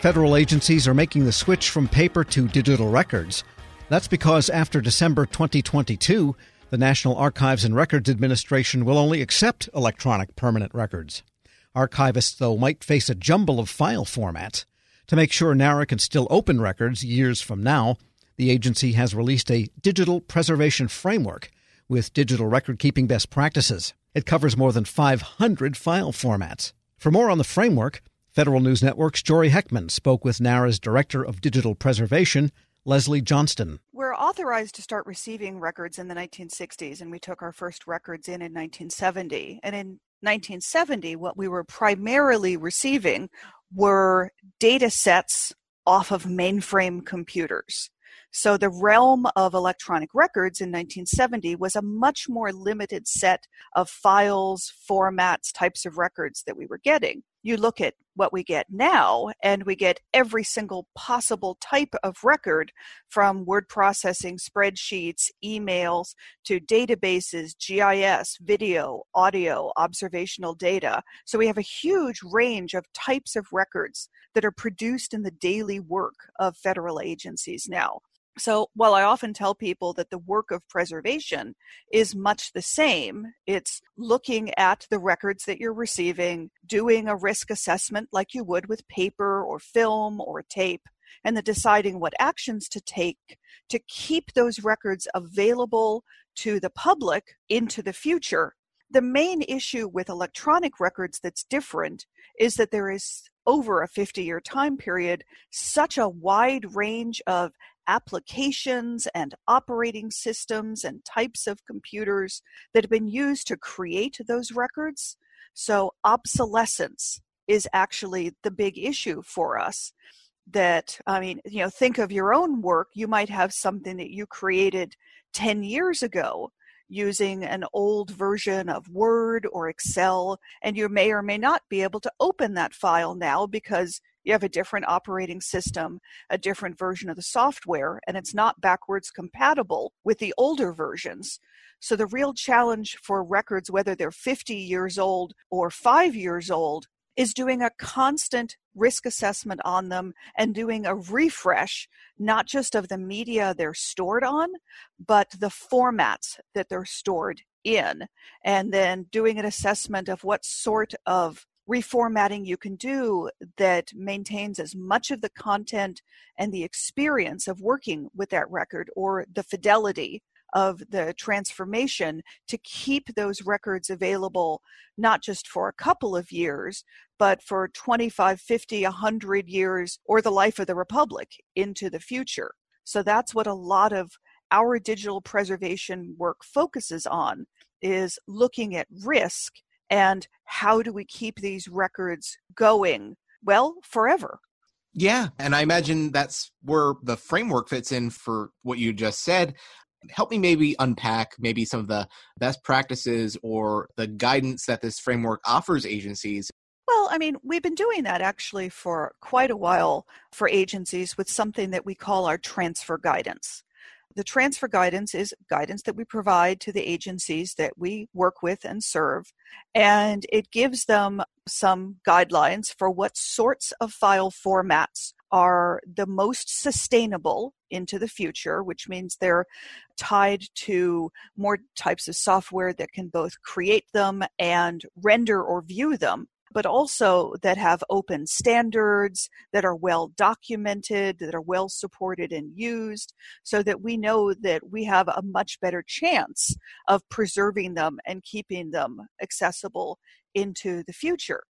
Federal agencies are making the switch from paper to digital records. That's because after December 2022, the National Archives and Records Administration will only accept electronic permanent records. Archivists, though, might face a jumble of file formats. To make sure NARA can still open records years from now, the agency has released a digital preservation framework with digital record keeping best practices. It covers more than 500 file formats. For more on the framework, Federal News Network's Jory Heckman spoke with NARA's Director of Digital Preservation, Leslie Johnston. We're authorized to start receiving records in the 1960s, and we took our first records in in 1970. And in 1970, what we were primarily receiving were data sets off of mainframe computers. So the realm of electronic records in 1970 was a much more limited set of files, formats, types of records that we were getting. You look at what we get now, and we get every single possible type of record from word processing, spreadsheets, emails, to databases, GIS, video, audio, observational data. So we have a huge range of types of records that are produced in the daily work of federal agencies now. So, while I often tell people that the work of preservation is much the same, it's looking at the records that you're receiving, doing a risk assessment like you would with paper or film or tape, and then deciding what actions to take to keep those records available to the public into the future. The main issue with electronic records that's different is that there is over a 50 year time period such a wide range of applications and operating systems and types of computers that have been used to create those records. So, obsolescence is actually the big issue for us. That, I mean, you know, think of your own work. You might have something that you created 10 years ago using an old version of Word or Excel, and you may or may not be able to open that file now because you have a different operating system, a different version of the software, and it's not backwards compatible with the older versions. So, the real challenge for records, whether they're 50 years old or five years old, is doing a constant risk assessment on them and doing a refresh, not just of the media they're stored on, but the formats that they're stored in, and then doing an assessment of what sort of reformatting you can do that maintains as much of the content and the experience of working with that record or the fidelity of the transformation to keep those records available not just for a couple of years but for 25 50 100 years or the life of the republic into the future. So that's what a lot of our digital preservation work focuses on is looking at risk and how do we keep these records going? Well forever. Yeah and i imagine that's where the framework fits in for what you just said. Help me maybe unpack maybe some of the best practices or the guidance that this framework offers agencies. Well, I mean, we've been doing that actually for quite a while for agencies with something that we call our transfer guidance. The transfer guidance is guidance that we provide to the agencies that we work with and serve, and it gives them some guidelines for what sorts of file formats are the most sustainable into the future, which means they're tied to more types of software that can both create them and render or view them but also that have open standards, that are well documented, that are well supported and used, so that we know that we have a much better chance of preserving them and keeping them accessible into the future.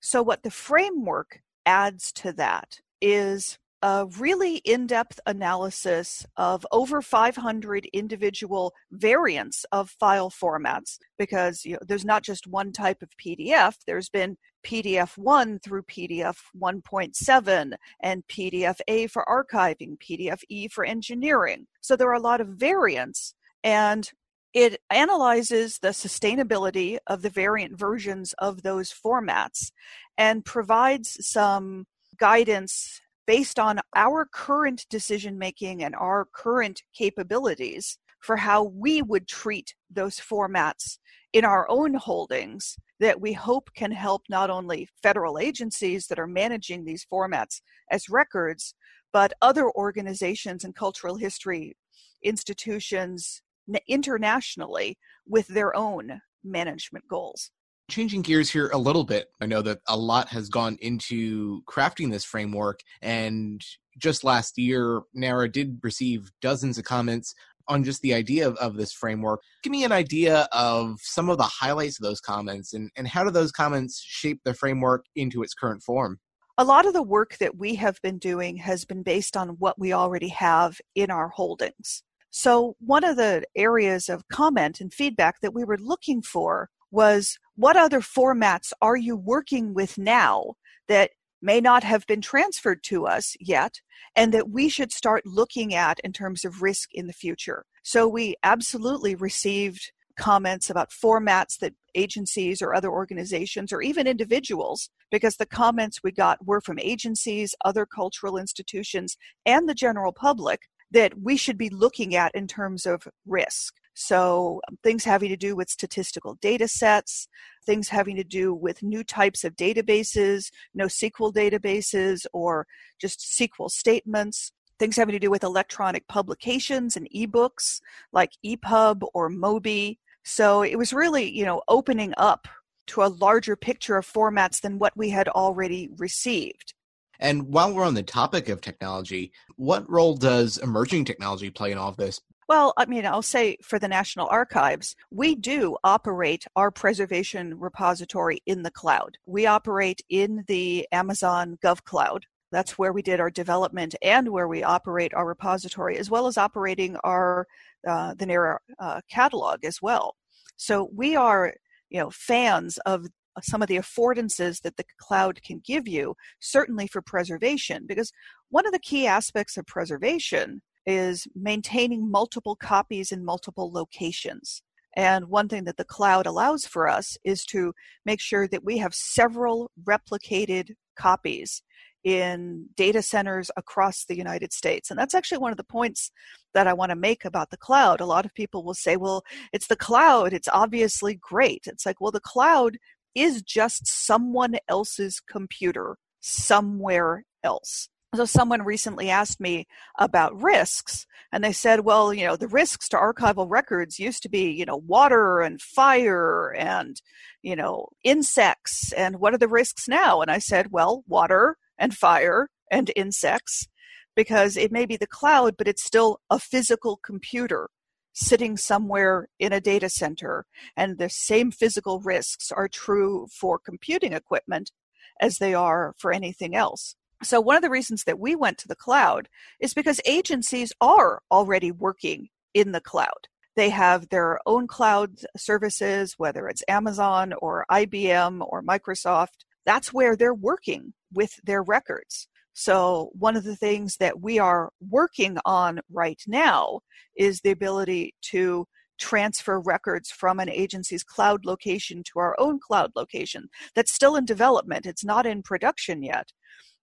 So, what the framework adds to that is a really in depth analysis of over 500 individual variants of file formats because you know, there's not just one type of PDF, there's been PDF 1 through PDF 1.7 and PDF A for archiving, PDF E for engineering. So there are a lot of variants and it analyzes the sustainability of the variant versions of those formats and provides some guidance based on our current decision making and our current capabilities for how we would treat those formats in our own holdings that we hope can help not only federal agencies that are managing these formats as records, but other organizations and cultural history institutions internationally with their own management goals. Changing gears here a little bit, I know that a lot has gone into crafting this framework, and just last year, NARA did receive dozens of comments on just the idea of, of this framework. Give me an idea of some of the highlights of those comments and, and how do those comments shape the framework into its current form? A lot of the work that we have been doing has been based on what we already have in our holdings. So, one of the areas of comment and feedback that we were looking for was what other formats are you working with now that may not have been transferred to us yet and that we should start looking at in terms of risk in the future. So we absolutely received comments about formats that agencies or other organizations or even individuals because the comments we got were from agencies, other cultural institutions, and the general public that we should be looking at in terms of risk. So, um, things having to do with statistical data sets, things having to do with new types of databases, NoSQL databases, or just SQL statements, things having to do with electronic publications and ebooks like EPUB or Mobi. So, it was really, you know, opening up to a larger picture of formats than what we had already received. And while we're on the topic of technology, what role does emerging technology play in all of this? Well, I mean, I'll say for the National Archives, we do operate our preservation repository in the cloud. We operate in the Amazon GovCloud. That's where we did our development and where we operate our repository, as well as operating our uh, the NARA uh, catalog as well. So we are, you know, fans of some of the affordances that the cloud can give you, certainly for preservation, because one of the key aspects of preservation is maintaining multiple copies in multiple locations. And one thing that the cloud allows for us is to make sure that we have several replicated copies in data centers across the United States. And that's actually one of the points that I want to make about the cloud. A lot of people will say, well, it's the cloud, it's obviously great. It's like, well, the cloud is just someone else's computer somewhere else so someone recently asked me about risks and they said well you know the risks to archival records used to be you know water and fire and you know insects and what are the risks now? And i said well water and fire and insects because it may be the cloud but it's still a physical computer sitting somewhere in a data center and the same physical risks are true for computing equipment as they are for anything else so, one of the reasons that we went to the cloud is because agencies are already working in the cloud. They have their own cloud services, whether it's Amazon or IBM or Microsoft. That's where they're working with their records. So, one of the things that we are working on right now is the ability to transfer records from an agency's cloud location to our own cloud location. That's still in development, it's not in production yet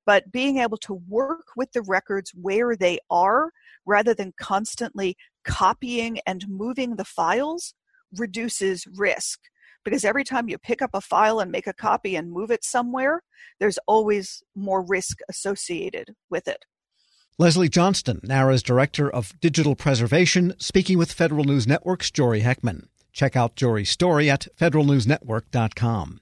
but being able to work with the records where they are rather than constantly copying and moving the files reduces risk because every time you pick up a file and make a copy and move it somewhere, there's always more risk associated with it. Leslie Johnston, NARA's Director of Digital Preservation, speaking with Federal News Network's Jory Heckman. Check out Jory's story at federalnewsnetwork.com.